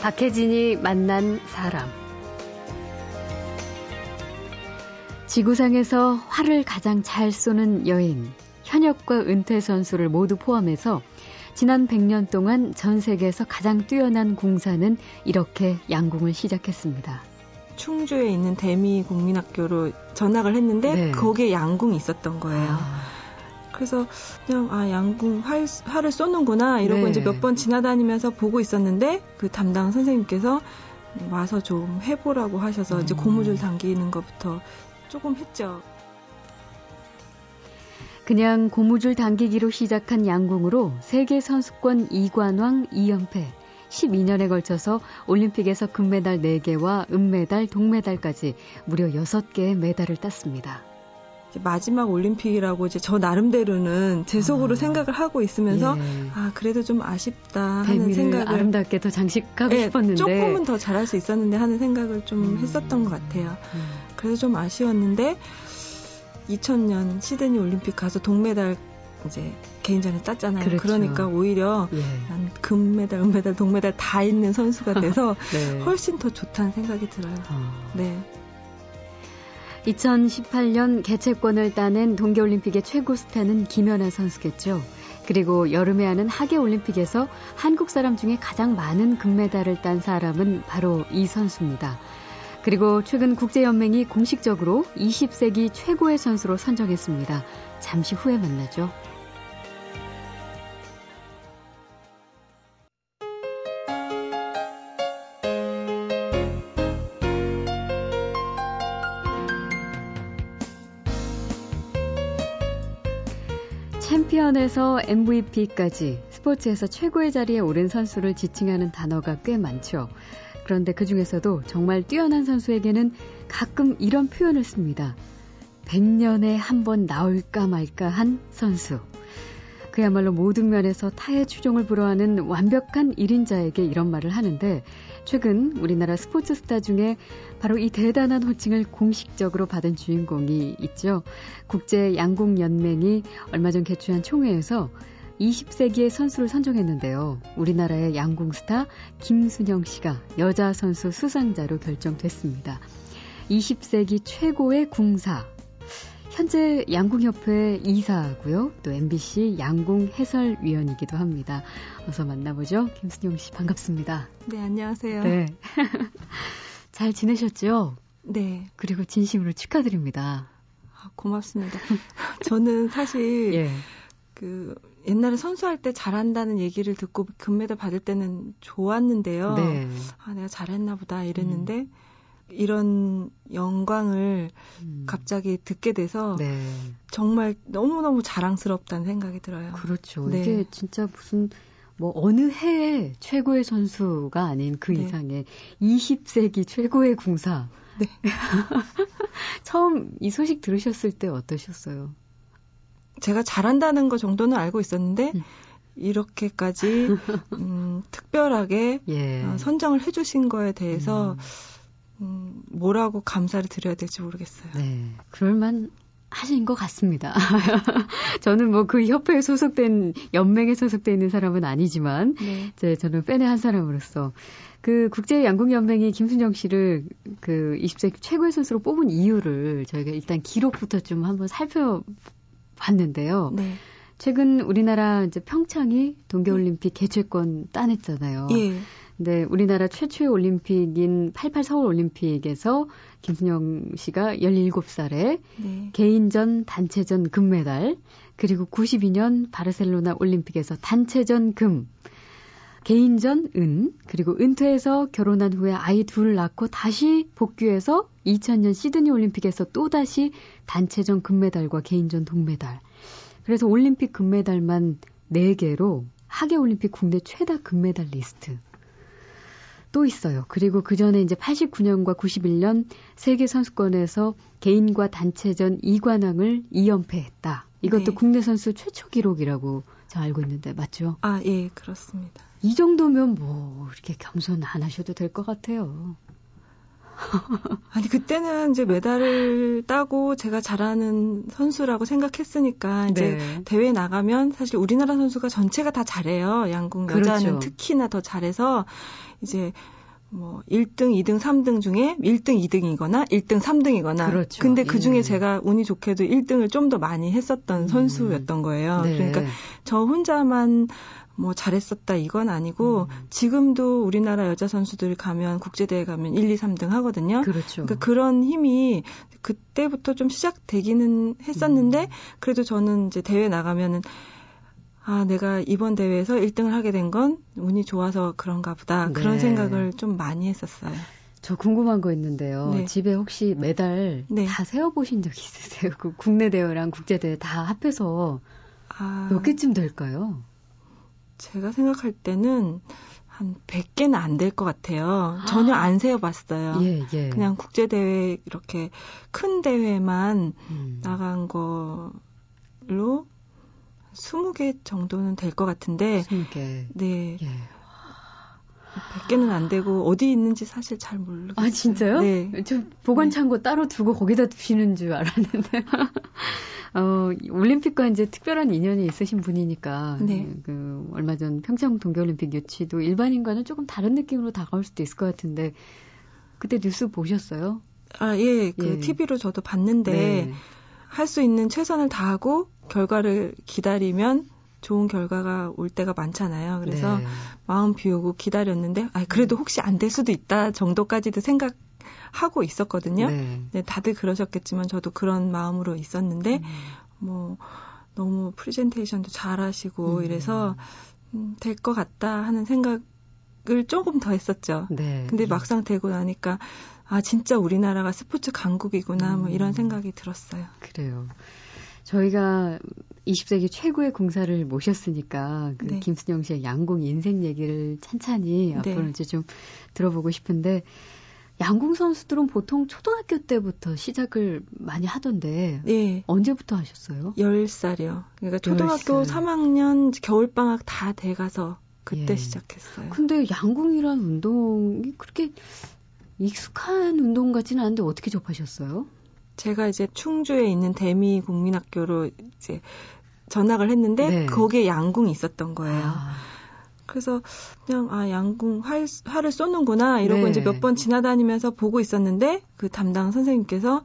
박혜진이 만난 사람. 지구상에서 활을 가장 잘 쏘는 여인, 현역과 은퇴 선수를 모두 포함해서 지난 100년 동안 전 세계에서 가장 뛰어난 공사는 이렇게 양궁을 시작했습니다. 충주에 있는 대미 국민학교로 전학을 했는데 네. 거기에 양궁이 있었던 거예요. 아. 그래서 그냥 아 양궁 활, 활을 쏘는구나 이러고 네. 이제 몇 번 지나다니면서 보고 있었는데 그 담당 선생님께서 와서 좀 해보라고 하셔서 음. 이제 고무줄 당기는 것부터 조금 했죠. 그냥 고무줄 당기기로 시작한 양궁으로 세계 선수권 2관왕 2연패, 12년에 걸쳐서 올림픽에서 금메달 4개와 은메달, 동메달까지 무려 6개의 메달을 땄습니다. 마지막 올림픽이라고 이제 저 나름대로는 제 속으로 아. 생각을 하고 있으면서 예. 아 그래도 좀 아쉽다 하는 생각을 아름답게 더 장식하고 네, 싶었는데 조금은 더 잘할 수 있었는데 하는 생각을 좀 음. 했었던 것 같아요. 음. 그래서 좀 아쉬웠는데 2000년 시드니 올림픽 가서 동메달 이제 개인전에 땄잖아요. 그렇죠. 그러니까 오히려 예. 난 금메달, 은메달, 동메달 다 있는 선수가 돼서 네. 훨씬 더 좋다는 생각이 들어요. 어. 네. 2018년 개최권을 따낸 동계올림픽의 최고 스타는 김연아 선수겠죠. 그리고 여름에 하는 하계올림픽에서 한국 사람 중에 가장 많은 금메달을 딴 사람은 바로 이 선수입니다. 그리고 최근 국제연맹이 공식적으로 20세기 최고의 선수로 선정했습니다. 잠시 후에 만나죠. 챔피언에서 MVP까지 스포츠에서 최고의 자리에 오른 선수를 지칭하는 단어가 꽤 많죠. 그런데 그 중에서도 정말 뛰어난 선수에게는 가끔 이런 표현을 씁니다. 100년에 한 번 나올까 말까 한 선수. 그야말로 모든 면에서 타의 추종을 불허하는 완벽한 1인자에게 이런 말을 하는데 최근 우리나라 스포츠 스타 중에 바로 이 대단한 호칭을 공식적으로 받은 주인공이 있죠. 국제 양궁 연맹이 얼마 전 개최한 총회에서 20세기의 선수를 선정했는데요. 우리나라의 양궁 스타 김순영 씨가 여자 선수 수상자로 결정됐습니다. 20세기 최고의 궁사 현재 양궁협회 이사고요. 또 MBC 양궁 해설위원이기도 합니다. 어서 만나보죠. 김순영 씨 반갑습니다. 네, 안녕하세요. 네. 잘 지내셨죠? 네. 그리고 진심으로 축하드립니다. 아, 고맙습니다. 저는 사실 예. 그 옛날에 선수할 때 잘한다는 얘기를 듣고 금메달 받을 때는 좋았는데요. 네. 아, 내가 잘했나 보다 이랬는데 음. 이런 영광을 음. 갑자기 듣게 돼서 네. 정말 너무너무 자랑스럽다는 생각이 들어요. 그렇죠. 네. 이게 진짜 무슨 뭐 어느 해의 최고의 선수가 아닌 그 네. 이상의 20세기 최고의 궁사. 네. 처음 이 소식 들으셨을 때 어떠셨어요? 제가 잘한다는 거 정도는 알고 있었는데 음. 이렇게까지 음, 특별하게 예. 어, 선정을 해주신 거에 대해서 음. 음, 뭐라고 감사를 드려야 될지 모르겠어요. 네, 그럴만 하신 것 같습니다. 저는 뭐 그 협회에 소속된 연맹에 소속돼 있는 사람은 아니지만 네. 이제 저는 팬의 한 사람으로서 그 국제 양궁 연맹이 김순정 씨를 그 20세기 최고의 선수로 뽑은 이유를 저희가 일단 기록부터 좀 한번 살펴봤는데요. 네. 최근 우리나라 이제 평창이 동계올림픽 개최권 따냈잖아요. 예. 네, 우리나라 최초의 올림픽인 88 서울 올림픽에서 김순영 씨가 17살에 네. 개인전, 단체전 금메달, 그리고 92년 바르셀로나 올림픽에서 단체전 금, 개인전 은, 그리고 은퇴해서 결혼한 후에 아이 둘을 낳고 다시 복귀해서 2000년 시드니 올림픽에서 또다시 단체전 금메달과 개인전 동메달. 그래서 올림픽 금메달만 4개로 하계 올림픽 국내 최다 금메달 리스트. 또 있어요. 그리고 그 전에 이제 89년과 91년 세계 선수권에서 개인과 단체전 2관왕을 2연패했다. 이것도 네. 국내 선수 최초 기록이라고 저 알고 있는데 맞죠? 아, 예, 그렇습니다. 이 정도면 뭐 이렇게 겸손 안 하셔도 될 것 같아요. 아니 그때는 이제 메달을 따고 제가 잘하는 선수라고 생각했으니까 이제 네. 대회 나가면 사실 우리나라 선수가 전체가 다 잘해요. 양궁 그렇죠. 여자는 특히나 더 잘해서 이제 뭐 1등, 2등, 3등 중에 1등, 2등이거나 1등, 3등이거나. 그렇죠. 근데 그 중에 예. 제가 운이 좋게도 1등을 좀 더 많이 했었던 음. 선수였던 거예요. 네. 그러니까 저 혼자만 뭐 잘했었다 이건 아니고 음. 지금도 우리나라 여자 선수들 가면 국제대회 가면 1, 2, 3등 하거든요. 그렇죠. 그러니까 그런 힘이 그때부터 좀 시작되기는 했었는데 음. 그래도 저는 이제 대회 나가면은 아, 내가 이번 대회에서 1등을 하게 된 건 운이 좋아서 그런가 보다. 네. 그런 생각을 좀 많이 했었어요. 저 궁금한 거 있는데요. 네. 집에 혹시 메달 네. 다 세어보신 적 있으세요? 그 국내 대회랑 국제 대회 다 합해서 아, 몇 개쯤 될까요? 제가 생각할 때는 한 100개는 안 될 것 같아요. 전혀 안 세어봤어요. 예, 예. 그냥 국제대회 이렇게 큰 대회만 음. 나간 걸로 20개 정도는 될 것 같은데. 20개. 네. 예. 100개는 안 되고 어디 있는지 사실 잘 모르겠어요. 아 진짜요? 네. 저 보관 창고 네. 따로 두고 거기다 두시는 줄 알았는데. 어, 올림픽과 이제 특별한 인연이 있으신 분이니까 네. 그 얼마 전 평창 동계올림픽 유치도 일반인과는 조금 다른 느낌으로 다가올 수도 있을 것 같은데 그때 뉴스 보셨어요? 아, 예. 그 예. TV로 저도 봤는데 네. 할수 있는 최선을 다하고 결과를 기다리면 좋은 결과가 올 때가 많잖아요. 그래서 네. 마음 비우고 기다렸는데, 아 그래도 음. 혹시 안 될 수도 있다 정도까지도 생각 하고 있었거든요. 네. 네. 다들 그러셨겠지만 저도 그런 마음으로 있었는데, 음. 뭐 너무 프리젠테이션도 잘하시고 음. 이래서 음, 될 것 같다 하는 생각을 조금 더 했었죠. 네. 근데 막상 되고 나니까 아, 진짜 우리나라가 스포츠 강국이구나, 뭐 이런 음. 생각이 들었어요. 그래요. 저희가 20세기 최고의 공사를 모셨으니까 그 네. 김순영 씨의 양궁 인생 얘기를 찬찬히 네. 앞으로 이제 좀 들어보고 싶은데 양궁 선수들은 보통 초등학교 때부터 시작을 많이 하던데 네. 언제부터 하셨어요? 10살이요. 그러니까 초등학교 10살. 3학년 겨울방학 다 돼가서 그때 예. 시작했어요. 근데 양궁이란 운동이 그렇게 익숙한 운동 같지는 않은데 어떻게 접하셨어요? 제가 이제 충주에 있는 대미 국민학교로 이제 전학을 했는데 네. 거기에 양궁이 있었던 거예요. 아. 그래서 그냥 아 양궁 활 활을 쏘는구나 이러고 네. 이제 몇 번 지나다니면서 보고 있었는데 그 담당 선생님께서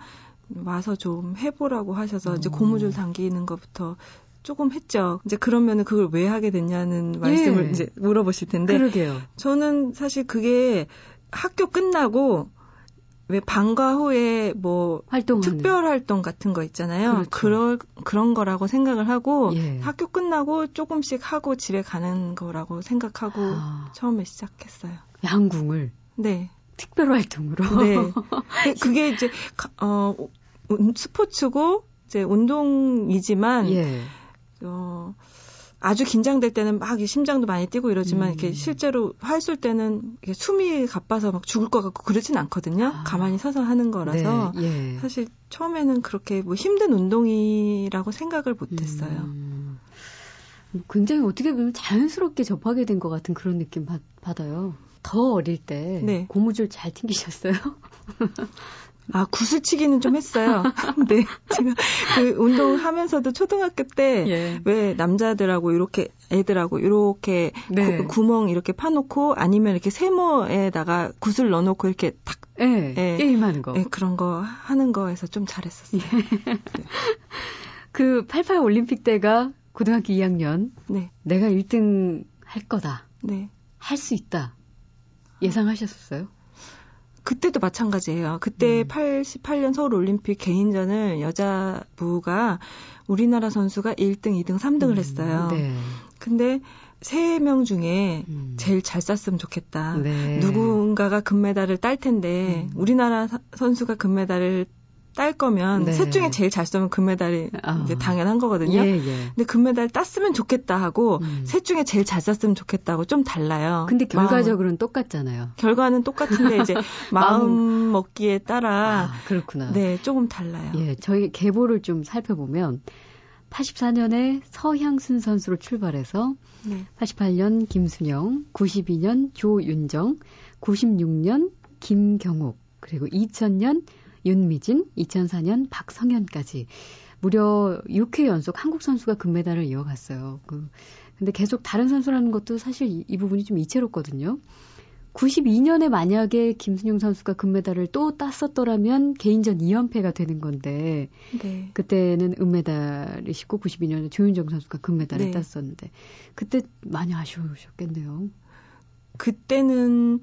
와서 좀 해보라고 하셔서 오. 이제 고무줄 당기는 것부터 조금 했죠. 이제 그러면은 그걸 왜 하게 됐냐는 말씀을 예. 이제 물어보실 텐데. 그러게요. 저는 사실 그게 학교 끝나고 왜 방과 후에 뭐 활동 특별 활동 같은 거 있잖아요. 그렇죠. 그럴 그런 거라고 생각을 하고 예. 학교 끝나고 조금씩 하고 집에 가는 거라고 생각하고 아. 처음에 시작했어요. 양궁을 네. 특별 활동으로. 네. 그게 이제 어 스포츠고 이제 운동이지만 예. 어 아주 긴장될 때는 막 심장도 많이 뛰고 이러지만 음. 이렇게 실제로 활 쏠 때는 숨이 가빠서 막 죽을 것 같고 그러진 않거든요. 아. 가만히 서서 하는 거라서 네. 예. 사실 처음에는 그렇게 뭐 힘든 운동이라고 생각을 못했어요. 음. 굉장히 어떻게 보면 자연스럽게 접하게 된 것 같은 그런 느낌 받, 받아요. 더 어릴 때 네. 고무줄 잘 튕기셨어요? 아, 구슬치기는 좀 했어요. 네. 제가 그 운동하면서도 초등학교 때왜 예. 남자들하고 이렇게 애들하고 이렇게 네. 구, 구멍 이렇게 파놓고 아니면 이렇게 세모에다가 구슬 넣어놓고 이렇게 탁 네, 예, 게임하는 거. 예, 그런 거 하는 거에서 좀 잘했었어요. 네. 그88 올림픽 때가 고등학교 2학년. 네. 내가 1등 할 거다. 네. 할 수 있다. 예상하셨었어요? 그때도 마찬가지예요. 그때 음. 88년 서울 올림픽 개인전을 여자부가 우리나라 선수가 1등, 2등, 3등을 음, 했어요. 네. 근데 세 명 중에 음. 제일 잘 쐈으면 좋겠다. 네. 누군가가 금메달을 딸 텐데 음. 우리나라 선수가 금메달을 딸 거면 네. 셋 중에 제일 잘 쏘면 금메달이 어. 이제 당연한 거거든요. 예, 예. 근데 금메달 땄으면 좋겠다 하고 음. 셋 중에 제일 잘 쐈으면 좋겠다고 좀 달라요. 근데 결과적으로는 마음. 똑같잖아요. 결과는 똑같은데 이제 마음 먹기에 따라 아, 그렇구나. 네, 조금 달라요. 예, 저희 계보를 좀 살펴보면 84년에 서향순 선수로 출발해서 네. 88년 김순영, 92년 조윤정, 96년 김경욱, 그리고 2000년 윤미진, 2004년 박성현까지 무려 6회 연속 한국 선수가 금메달을 이어갔어요. 그 근데 계속 다른 선수라는 것도 사실 이, 이 부분이 좀 이채롭거든요. 92년에 만약에 김순영 선수가 금메달을 또 땄었더라면 개인전 2연패가 되는 건데 네. 그때는 은메달이시고 92년에 조윤정 선수가 금메달을 네. 땄었는데 그때 많이 아쉬우셨겠네요. 그때는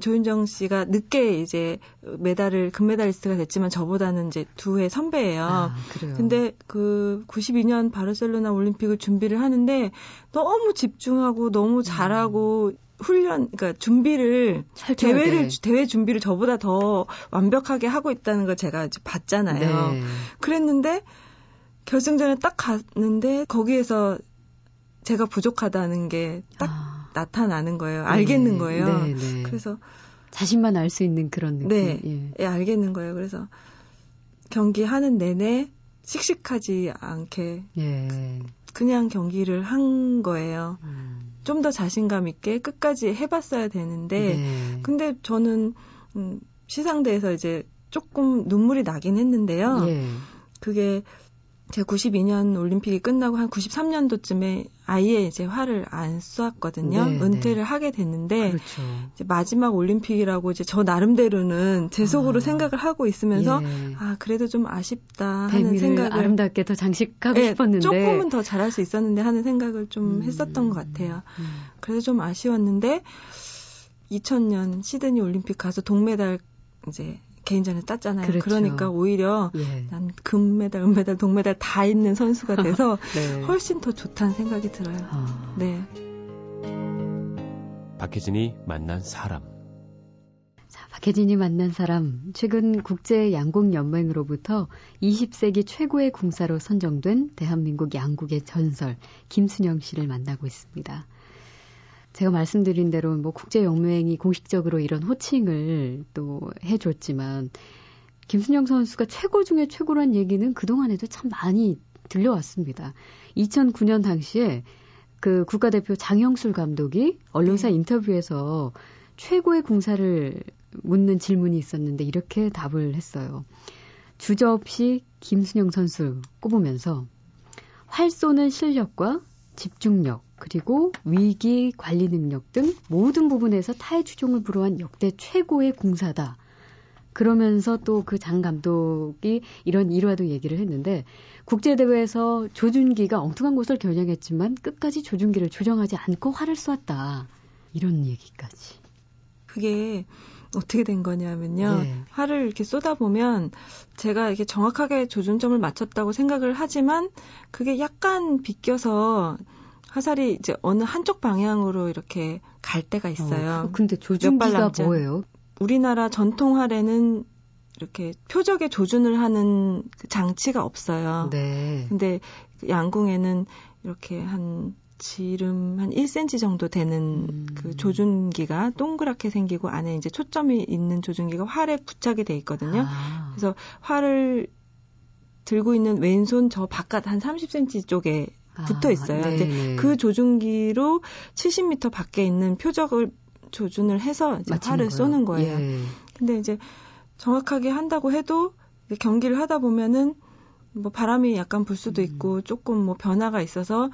조윤정 씨가 늦게 이제 메달을 금메달리스트가 됐지만 저보다는 이제 두 해 선배예요. 아, 그래요. 근데 그 92년 바르셀로나 올림픽을 준비를 하는데 너무 집중하고 너무 잘하고 음. 훈련, 그러니까 준비를 대회를 대회 준비를 저보다 더 완벽하게 하고 있다는 걸 제가 이제 봤잖아요. 네. 그랬는데 결승전에 딱 갔는데 거기에서 제가 부족하다는 게딱 아. 나타나는 거예요. 네. 알겠는 거예요. 네, 네. 그래서 자신만 알 수 있는 그런 느낌. 네, 예. 예, 알겠는 거예요. 그래서 경기 하는 내내 씩씩하지 않게 예. 그냥 경기를 한 거예요. 음. 좀더 자신감 있게 끝까지 해봤어야 되는데, 네. 근데 저는 음, 시상대에서 이제 조금 눈물이 나긴 했는데요. 예. 그게 제가 92년 올림픽이 끝나고 한 93년도쯤에 아예 이제 화를 안 쐈거든요. 네, 은퇴를 네. 하게 됐는데 그렇죠. 이제 마지막 올림픽이라고 이제 저 나름대로는 제 속으로 아, 생각을 하고 있으면서 예. 아 그래도 좀 아쉽다 하는 생각을 아름답게 더 장식하고 네, 싶었는데 조금은 더 잘할 수 있었는데 하는 생각을 좀 음, 했었던 것 같아요. 음. 그래서 좀 아쉬웠는데 2000년 시드니 올림픽 가서 동메달 이제 개인전에 땄잖아요. 그렇죠. 그러니까 오히려 예. 난 금메달, 은메달, 동메달 다 있는 선수가 돼서 네. 훨씬 더 좋다는 생각이 들어요. 아. 네. 박혜진이 만난 사람. 자, 박혜진이 만난 사람. 최근 국제 양궁 연맹으로부터 20세기 최고의 궁사로 선정된 대한민국 양국의 전설 김순영 씨를 만나고 있습니다. 제가 말씀드린 대로 뭐 국제연맹이 공식적으로 이런 호칭을 또 해줬지만 김순영 선수가 최고 중에 최고란 얘기는 그동안에도 참 많이 들려왔습니다. 2009년 당시에 그 국가대표 장영술 감독이 언론사 네. 인터뷰에서 최고의 공사를 묻는 질문이 있었는데 이렇게 답을 했어요. 주저없이 김순영 선수 꼽으면서 활 쏘는 실력과 집중력, 그리고 위기 관리 능력 등 모든 부분에서 타의 추종을 불허한 역대 최고의 공사다. 그러면서 또 그 장 감독이 이런 일화도 얘기를 했는데 국제대회에서 조준기가 엉뚱한 곳을 겨냥했지만 끝까지 조준기를 조정하지 않고 활을 쏘았다. 이런 얘기까지. 그게 어떻게 된 거냐면요. 네. 활을 이렇게 쏟아보면 제가 이렇게 정확하게 조준점을 맞췄다고 생각을 하지만 그게 약간 비껴서 화살이 이제 어느 한쪽 방향으로 이렇게 갈 때가 있어요. 어, 근데 조준기가 뭐예요? 우리나라 전통 활에는 이렇게 표적에 조준을 하는 그 장치가 없어요. 네. 근데 양궁에는 이렇게 한 지름 한 1cm 정도 되는 음. 그 조준기가 동그랗게 생기고 안에 이제 초점이 있는 조준기가 활에 부착이 돼 있거든요. 아. 그래서 활을 들고 있는 왼손 저 바깥 한 30cm 쪽에 붙어 있어요. 아, 이제 네. 그 조준기로 70m 밖에 있는 표적을 조준을 해서 이제 활을 거예요. 쏘는 거예요. 예. 근데 이제 정확하게 한다고 해도 경기를 하다 보면은 뭐 바람이 약간 불 수도 음. 있고 조금 뭐 변화가 있어서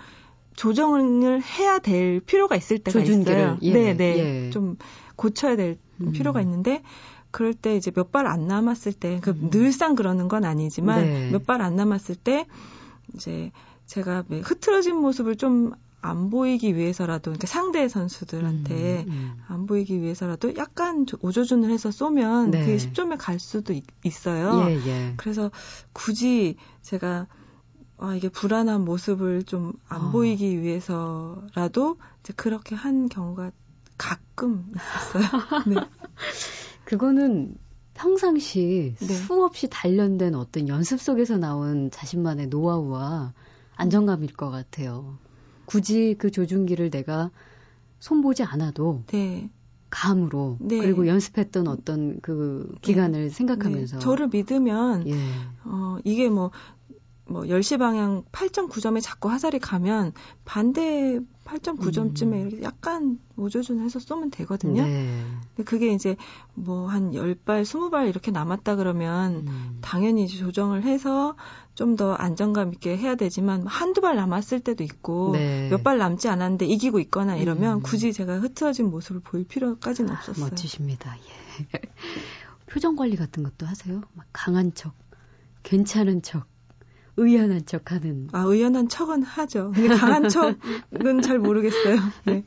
조정을 해야 될 필요가 있을 때가 조준기를. 있어요. 예. 네, 네. 예. 좀 고쳐야 될 음. 필요가 있는데 그럴 때 이제 몇 발 안 남았을 때, 그 음. 늘상 그러는 건 아니지만 네. 몇발 안 남았을 때 이제 제가 흐트러진 모습을 좀 안 보이기 위해서라도 그러니까 상대 선수들한테 음, 음. 안 보이기 위해서라도 약간 오조준을 해서 쏘면 네. 그게 10점에 갈 수도 있, 어요 예, 예. 그래서 굳이 제가 아, 이게 불안한 모습을 좀안 어. 보이기 위해서라도 이제 그렇게 한 경우가 가끔 있었어요. 네. 그거는 평상시 네. 수없이 단련된 어떤 연습 속에서 나온 자신만의 노하우와 안정감일 것 같아요. 굳이 그 조준기를 내가 손보지 않아도 네. 감으로 네. 그리고 연습했던 어떤 그 기간을 네. 생각하면서 네. 저를 믿으면 예. 어 이게 뭐 뭐 10시 방향 8.9점에 자꾸 화살이 가면 반대 8.9점쯤에 음. 약간 오조준해서 쏘면 되거든요. 네. 근데 그게 이제 뭐 한 10발, 20발 이렇게 남았다 그러면 음. 당연히 조정을 해서 좀 더 안정감 있게 해야 되지만 한두 발 남았을 때도 있고 네. 몇발 남지 않았는데 이기고 있거나 이러면 음. 굳이 제가 흐트러진 모습을 보일 필요까지는 없었어요. 멋지십니다. 예. 표정 관리 같은 것도 하세요? 막 강한 척, 괜찮은 척. 의연한 척 하는. 아, 의연한 척은 하죠. 근데 강한 척은 잘 모르겠어요. 네.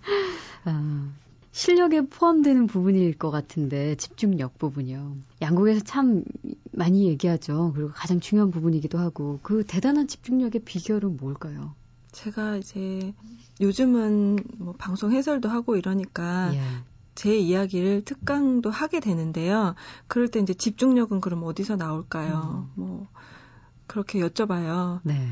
아, 실력에 포함되는 부분일 것 같은데, 집중력 부분이요. 양국에서 참 많이 얘기하죠. 그리고 가장 중요한 부분이기도 하고, 그 대단한 집중력의 비결은 뭘까요? 제가 이제 요즘은 뭐 방송 해설도 하고 이러니까 예. 제 이야기를 특강도 하게 되는데요. 그럴 때 이제 집중력은 그럼 어디서 나올까요? 음. 뭐 그렇게 여쭤봐요. 네.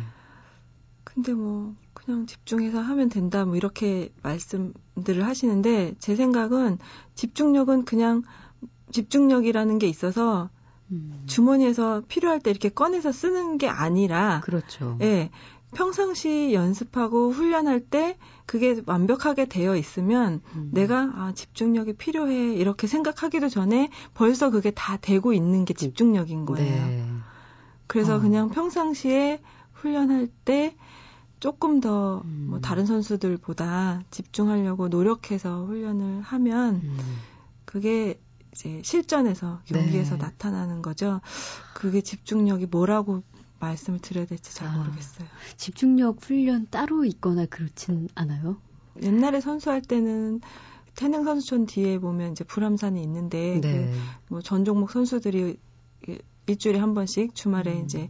근데 뭐 그냥 집중해서 하면 된다 뭐 이렇게 말씀들을 하시는데 제 생각은 집중력은 그냥 집중력이라는 게 있어서 음. 주머니에서 필요할 때 이렇게 꺼내서 쓰는 게 아니라 그렇죠. 예. 평상시 연습하고 훈련할 때 그게 완벽하게 되어 있으면 음. 내가 아 집중력이 필요해 이렇게 생각하기도 전에 벌써 그게 다 되고 있는 게 집중력인 거예요. 네. 그래서 어. 그냥 평상시에 훈련할 때 조금 더뭐 음. 다른 선수들보다 집중하려고 노력해서 훈련을 하면 음. 그게 이제 실전에서 경기에서 네. 나타나는 거죠. 그게 집중력이 뭐라고 말씀을 드려야 될지 잘 아, 모르겠어요. 집중력 훈련 따로 있거나 그렇진 않아요? 옛날에 선수할 때는 태능 선수촌 뒤에 보면 이제 불암산이 있는데 네. 그뭐 전 종목 선수들이 일주일에 한 번씩 주말에 음. 이제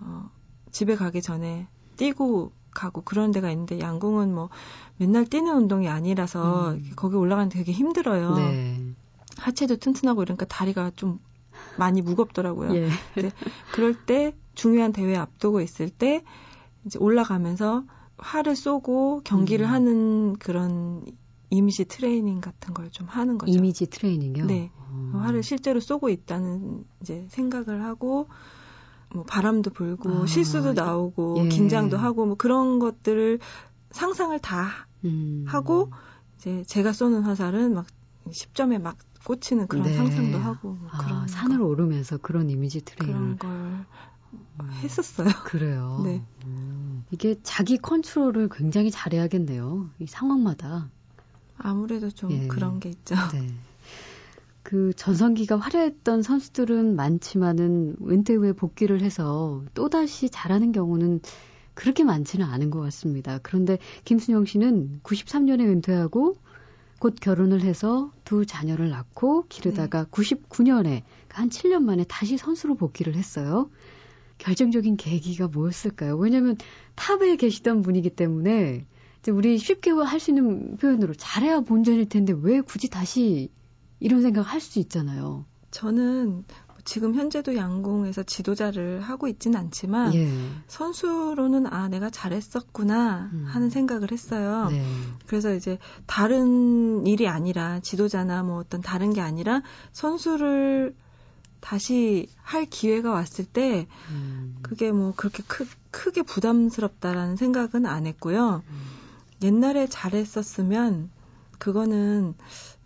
어, 집에 가기 전에 뛰고 가고 그런 데가 있는데 양궁은 뭐 맨날 뛰는 운동이 아니라서 음. 거기 올라가는 데 되게 힘들어요. 네. 하체도 튼튼하고 이러니까 다리가 좀 많이 무겁더라고요. 예. 이제 그럴 때 중요한 대회 앞두고 있을 때 이제 올라가면서 활을 쏘고 경기를 음. 하는 그런 이미지 트레이닝 같은 걸 좀 하는 거죠. 이미지 트레이닝이요? 네. 음. 활을 실제로 쏘고 있다는 이제 생각을 하고 뭐 바람도 불고 아, 실수도 나오고 예. 긴장도 하고 뭐 그런 것들을 상상을 다 음. 하고 이제 제가 쏘는 화살은 막 10점에 막 꽂히는 그런 네. 상상도 하고 뭐 아, 그런 산을 거. 오르면서 그런 이미지 트레이닝 그런 걸 음. 했었어요. 그래요. 네. 음. 이게 자기 컨트롤을 굉장히 잘해야겠네요. 이 상황마다. 아무래도 좀 예. 그런 게 있죠. 네. 그 전성기가 화려했던 선수들은 많지만은 은퇴 후에 복귀를 해서 또다시 잘하는 경우는 그렇게 많지는 않은 것 같습니다. 그런데 김순영 씨는 93년에 은퇴하고 곧 결혼을 해서 두 자녀를 낳고 기르다가 네. 99년에 한 7년 만에 다시 선수로 복귀를 했어요. 결정적인 계기가 뭐였을까요? 왜냐하면 탑에 계시던 분이기 때문에 우리 쉽게 할 수 있는 표현으로 잘해야 본전일 텐데 왜 굳이 다시 이런 생각을 할수 있잖아요. 저는 지금 현재도 양궁에서 지도자를 하고 있지는 않지만 예. 선수로는 아 내가 잘했었구나 음. 하는 생각을 했어요. 네. 그래서 이제 다른 일이 아니라 지도자나 뭐 어떤 다른 게 아니라 선수를 다시 할 기회가 왔을 때 음. 그게 뭐 그렇게 크, 크게 부담스럽다라는 생각은 안 했고요. 음. 옛날에 잘했었으면 그거는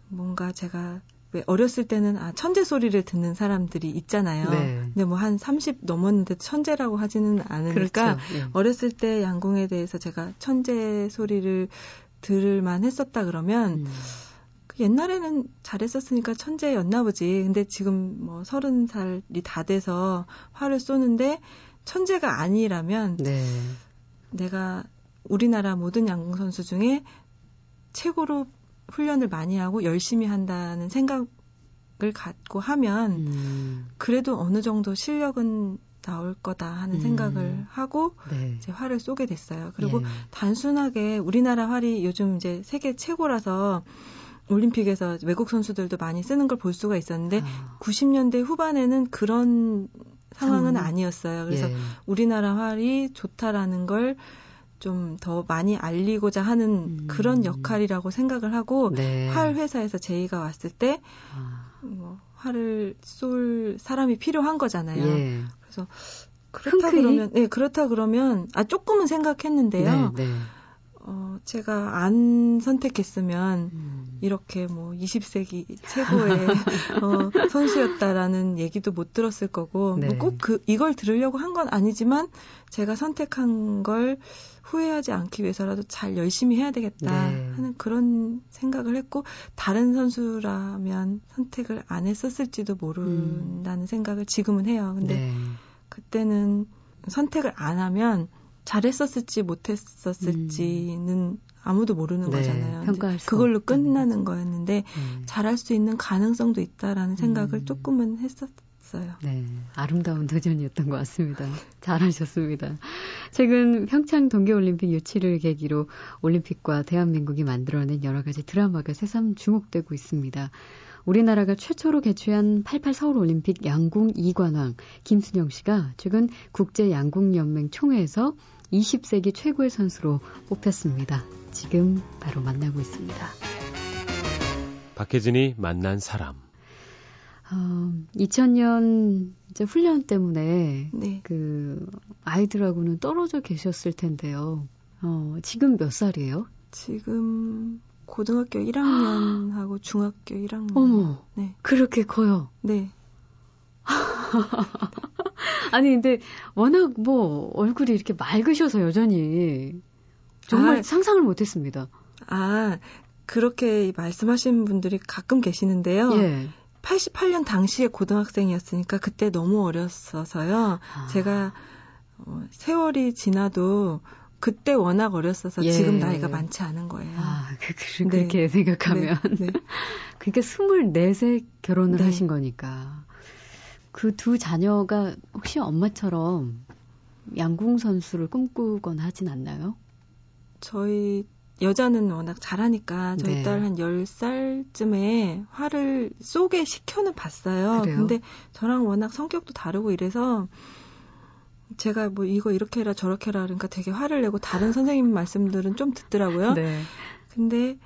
뭔가 제가 왜 어렸을 때는 아 천재 소리를 듣는 사람들이 있잖아요. 네. 근데 뭐 한 30 넘었는데 천재라고 하지는 않으니까 그렇죠. 네. 어렸을 때 양궁에 대해서 제가 천재 소리를 들을 만 했었다 그러면 음. 그 옛날에는 잘했었으니까 천재였나 보지. 근데 지금 뭐 서른 살이 다 돼서 활을 쏘는데 천재가 아니라면 네. 내가 우리나라 모든 양궁 선수 중에 최고로 훈련을 많이 하고 열심히 한다는 생각을 갖고 하면 음. 그래도 어느 정도 실력은 나올 거다 하는 음. 생각을 하고 네. 이제 활을 쏘게 됐어요. 그리고 예. 단순하게 우리나라 활이 요즘 이제 세계 최고라서 올림픽에서 외국 선수들도 많이 쓰는 걸 볼 수가 있었는데 아. 90년대 후반에는 그런 상황은 아니었어요. 그래서 예. 우리나라 활이 좋다라는 걸 좀 더 많이 알리고자 하는 음. 그런 역할이라고 생각을 하고 네. 활 회사에서 제의가 왔을 때 아. 뭐, 활을 쏠 사람이 필요한 거잖아요. 예. 그래서 그렇다 흔쾌히? 그러면 네 그렇다 그러면 아 조금은 생각했는데요. 네, 네. 어, 제가 안 선택했으면 음. 이렇게 뭐 20세기 최고의 어, 선수였다라는 얘기도 못 들었을 거고 뭐 네. 뭐 꼭 그 이걸 들으려고 한 건 아니지만 제가 선택한 걸 후회하지 않기 위해서라도 잘 열심히 해야 되겠다 네. 하는 그런 생각을 했고 다른 선수라면 선택을 안 했었을지도 모른다는 음. 생각을 지금은 해요. 근데 네. 그때는 선택을 안 하면 잘했었을지 못했었을지는 음. 아무도 모르는 네, 거잖아요. 평가할 수 그걸로 끝나는 거였는데 음. 잘할 수 있는 가능성도 있다라는 생각을 음. 조금은 했었어요. 네, 아름다운 도전이었던 것 같습니다. 잘하셨습니다. 최근 평창 동계올림픽 유치를 계기로 올림픽과 대한민국이 만들어낸 여러 가지 드라마가 새삼 주목되고 있습니다. 우리나라가 최초로 개최한 88 서울 올림픽 양궁 이관왕 김순영 씨가 최근 국제 양궁 연맹 총회에서 20세기 최고의 선수로 뽑혔습니다. 지금 바로 만나고 있습니다. 박혜진이 만난 사람. 어, 2000년 이제 훈련 때문에 네. 그 아이들하고는 떨어져 계셨을 텐데요. 어, 지금 몇 살이에요? 지금 고등학교 1학년하고 중학교 1학년. 어머. 네. 그렇게 커요. 네. 아니 근데 워낙 뭐 얼굴이 이렇게 맑으셔서 여전히 정말 아, 상상을 못했습니다. 아 그렇게 말씀하시는 분들이 가끔 계시는데요. 예. 88년 당시에 고등학생이었으니까 그때 너무 어렸어서요. 아. 제가 어, 세월이 지나도 그때 워낙 어렸어서 예. 지금 나이가 많지 않은 거예요. 아, 그, 그, 네. 그렇게 생각하면. 네. 네. 그러니까 24세 결혼을 네. 하신 거니까. 그 두 자녀가 혹시 엄마처럼 양궁 선수를 꿈꾸거나 하진 않나요? 저희 여자는 워낙 잘하니까 저희 네. 딸한 10살쯤에 화를 쏘게 시켜는 봤어요. 그래요? 근데 저랑 워낙 성격도 다르고 이래서 제가 뭐 이거 이렇게 해라 저렇게 해라 그러니까 되게 화를 내고 다른 선생님 말씀들은 좀 듣더라고요. 네. 근데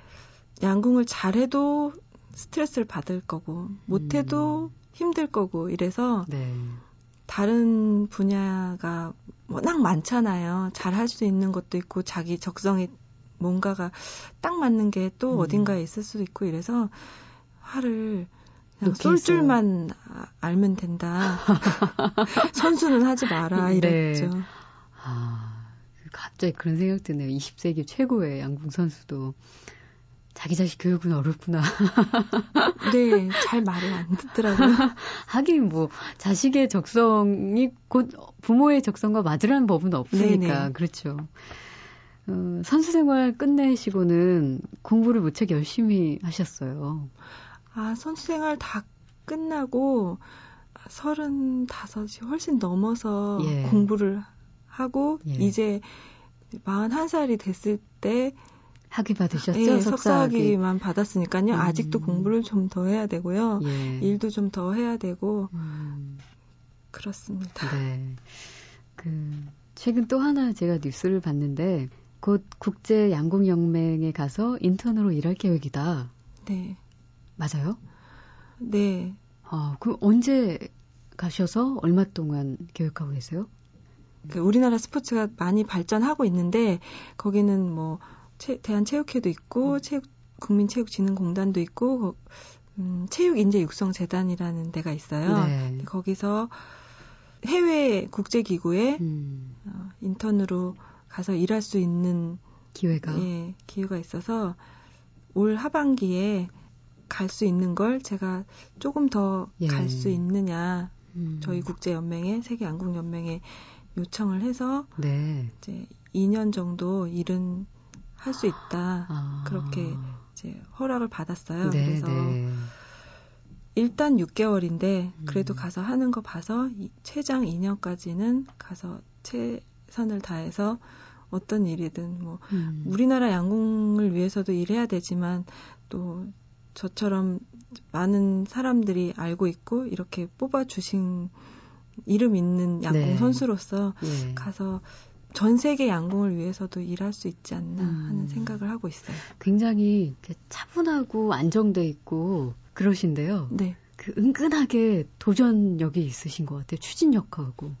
양궁을 잘해도 스트레스를 받을 거고 못해도 음. 힘들 거고 이래서 네. 다른 분야가 워낙 많잖아요. 잘 할 수 있는 것도 있고 자기 적성에 뭔가가 딱 맞는 게또 음. 어딘가에 있을 수도 있고 이래서 화를 쏠 줄만 알면 된다. 선수는 하지 마라 네. 이랬죠. 네. 아, 갑자기 그런 생각 드네요. 20세기 최고의 양궁 선수도 자기 자식 교육은 어렵구나. 네, 잘 말을 안 듣더라고요. 하긴 뭐 자식의 적성이 곧 부모의 적성과 맞으라는 법은 없으니까 네네. 그렇죠. 어, 선수 생활 끝내시고는 공부를 무척 열심히 하셨어요. 아, 선수 생활 다 끝나고 서른다섯이 훨씬 넘어서 예. 공부를 하고 예. 이제 41살이 됐을 때 학위 받으셨죠? 예, 석사학위만 받았으니까요. 음. 아직도 공부를 좀 더 해야 되고요. 예. 일도 좀 더 해야 되고 음. 그렇습니다. 네. 그 최근 또 하나 제가 뉴스를 봤는데 곧 국제 양궁 연맹에 가서 인턴으로 일할 계획이다. 네. 맞아요? 네. 아, 그럼 언제 가셔서 얼마 동안 계획하고 계세요? 그 우리나라 스포츠가 많이 발전하고 있는데 거기는 뭐 체, 대한체육회도 있고 음. 체육 국민체육진흥공단도 있고 음, 체육인재 육성재단이라는 데가 있어요. 네. 거기서 해외 국제기구에 음. 어, 인턴으로 가서 일할 수 있는 기회가 예, 기회가 있어서 올 하반기에 갈 수 있는 걸 제가 조금 더 갈수 예. 있느냐 음. 저희 국제 연맹에 세계 양궁 연맹에 요청을 해서 네. 이제 2년 정도 일은 할 수 있다 아. 그렇게 이제 허락을 받았어요. 네, 그래서 네. 일단 6개월인데 그래도 음. 가서 하는 거 봐서 최장 2년까지는 가서 최선을 다해서 어떤 일이든 뭐 음. 우리나라 양궁을 위해서도 일해야 되지만 또 저처럼 많은 사람들이 알고 있고 이렇게 뽑아 주신 이름 있는 양궁 네. 선수로서 네. 가서 전 세계 양궁을 위해서도 일할 수 있지 않나 음. 하는 생각을 하고 있어요. 굉장히 차분하고 안정돼 있고 그러신데요. 네. 그 은근하게 도전력이 있으신 것 같아요. 추진력하고.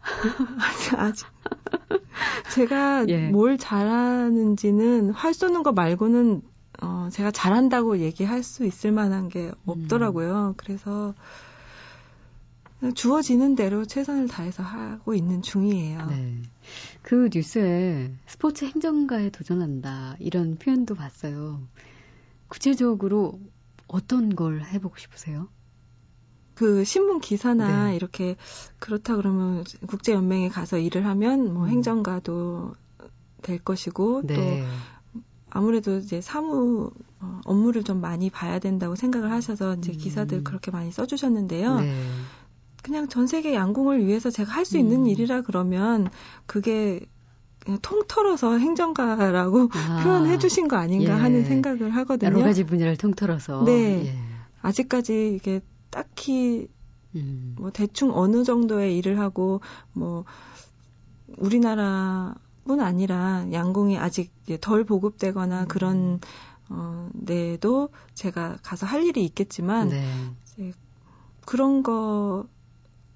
아직. 제가 예. 뭘 잘하는지는 활 쏘는 거 말고는 어, 제가 잘한다고 얘기할 수 있을 만한 게 없더라고요. 음. 그래서 주어지는 대로 최선을 다해서 하고 있는 중이에요. 네. 그 뉴스에 스포츠 행정가에 도전한다 이런 표현도 봤어요. 구체적으로 어떤 걸 해보고 싶으세요? 그 신문 기사나 네. 이렇게 그렇다 그러면 국제 연맹에 가서 일을 하면 뭐 음. 행정가도 될 것이고 네. 또 아무래도 이제 사무 어, 업무를 좀 많이 봐야 된다고 생각을 하셔서 이제 기사들 음. 그렇게 많이 써주셨는데요. 네. 그냥 전 세계 양궁을 위해서 제가 할 수 있는 음. 일이라 그러면 그게 그냥 통털어서 행정가라고 아. 표현해 주신 거 아닌가 예. 하는 생각을 하거든요. 여러 가지 분야를 통틀어서. 네. 예. 아직까지 이게 딱히 음. 뭐 대충 어느 정도의 일을 하고 뭐 우리나라뿐 아니라 양궁이 아직 덜 보급되거나 음. 그런 어 데도 제가 가서 할 일이 있겠지만 네. 그런 거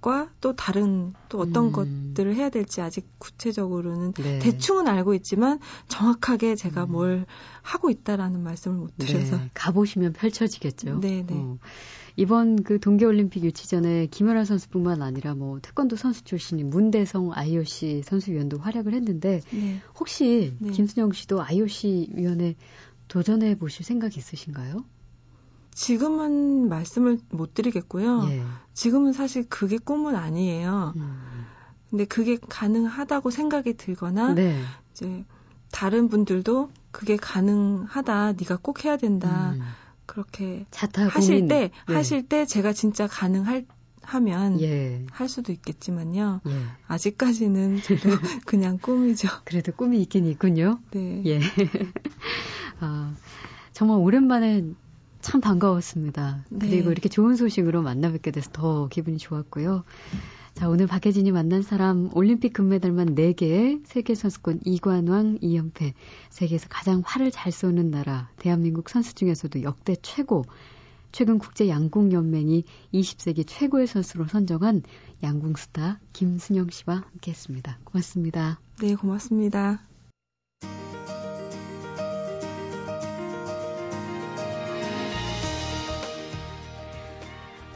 과 또 다른 또 어떤 음. 것들을 해야 될지 아직 구체적으로는 네. 대충은 알고 있지만 정확하게 제가 음. 뭘 하고 있다라는 말씀을 못 드려서 네. 가보시면 펼쳐지겠죠. 네, 네. 어. 이번 그 동계올림픽 유치 전에 김연아 선수뿐만 아니라 뭐 태권도 선수 출신인 문대성 IOC 선수위원도 활약을 했는데 네. 혹시 네. 김순영 씨도 IOC 위원회 도전해 보실 생각 있으신가요? 지금은 말씀을 못 드리겠고요. 예. 지금은 사실 그게 꿈은 아니에요. 음. 근데 그게 가능하다고 생각이 들거나 네. 이제 다른 분들도 그게 가능하다. 네가 꼭 해야 된다. 음. 그렇게 하실 때 네. 하실 때 제가 진짜 가능할 하면 예. 할 수도 있겠지만요. 예. 아직까지는 저도 그냥 꿈이죠. 그래도 꿈이 있긴 있군요. 네. 예. 아, 정말 오랜만에 참 반가웠습니다. 네. 그리고 이렇게 좋은 소식으로 만나 뵙게 돼서 더 기분이 좋았고요. 자, 오늘 박혜진이 만난 사람 올림픽 금메달만 4개, 세계선수권 이관왕 2연패, 세계에서 가장 활을 잘 쏘는 나라, 대한민국 선수 중에서도 역대 최고, 최근 국제 양궁 연맹이 20세기 최고의 선수로 선정한 양궁 스타 김순영 씨와 함께 했습니다. 고맙습니다. 네, 고맙습니다.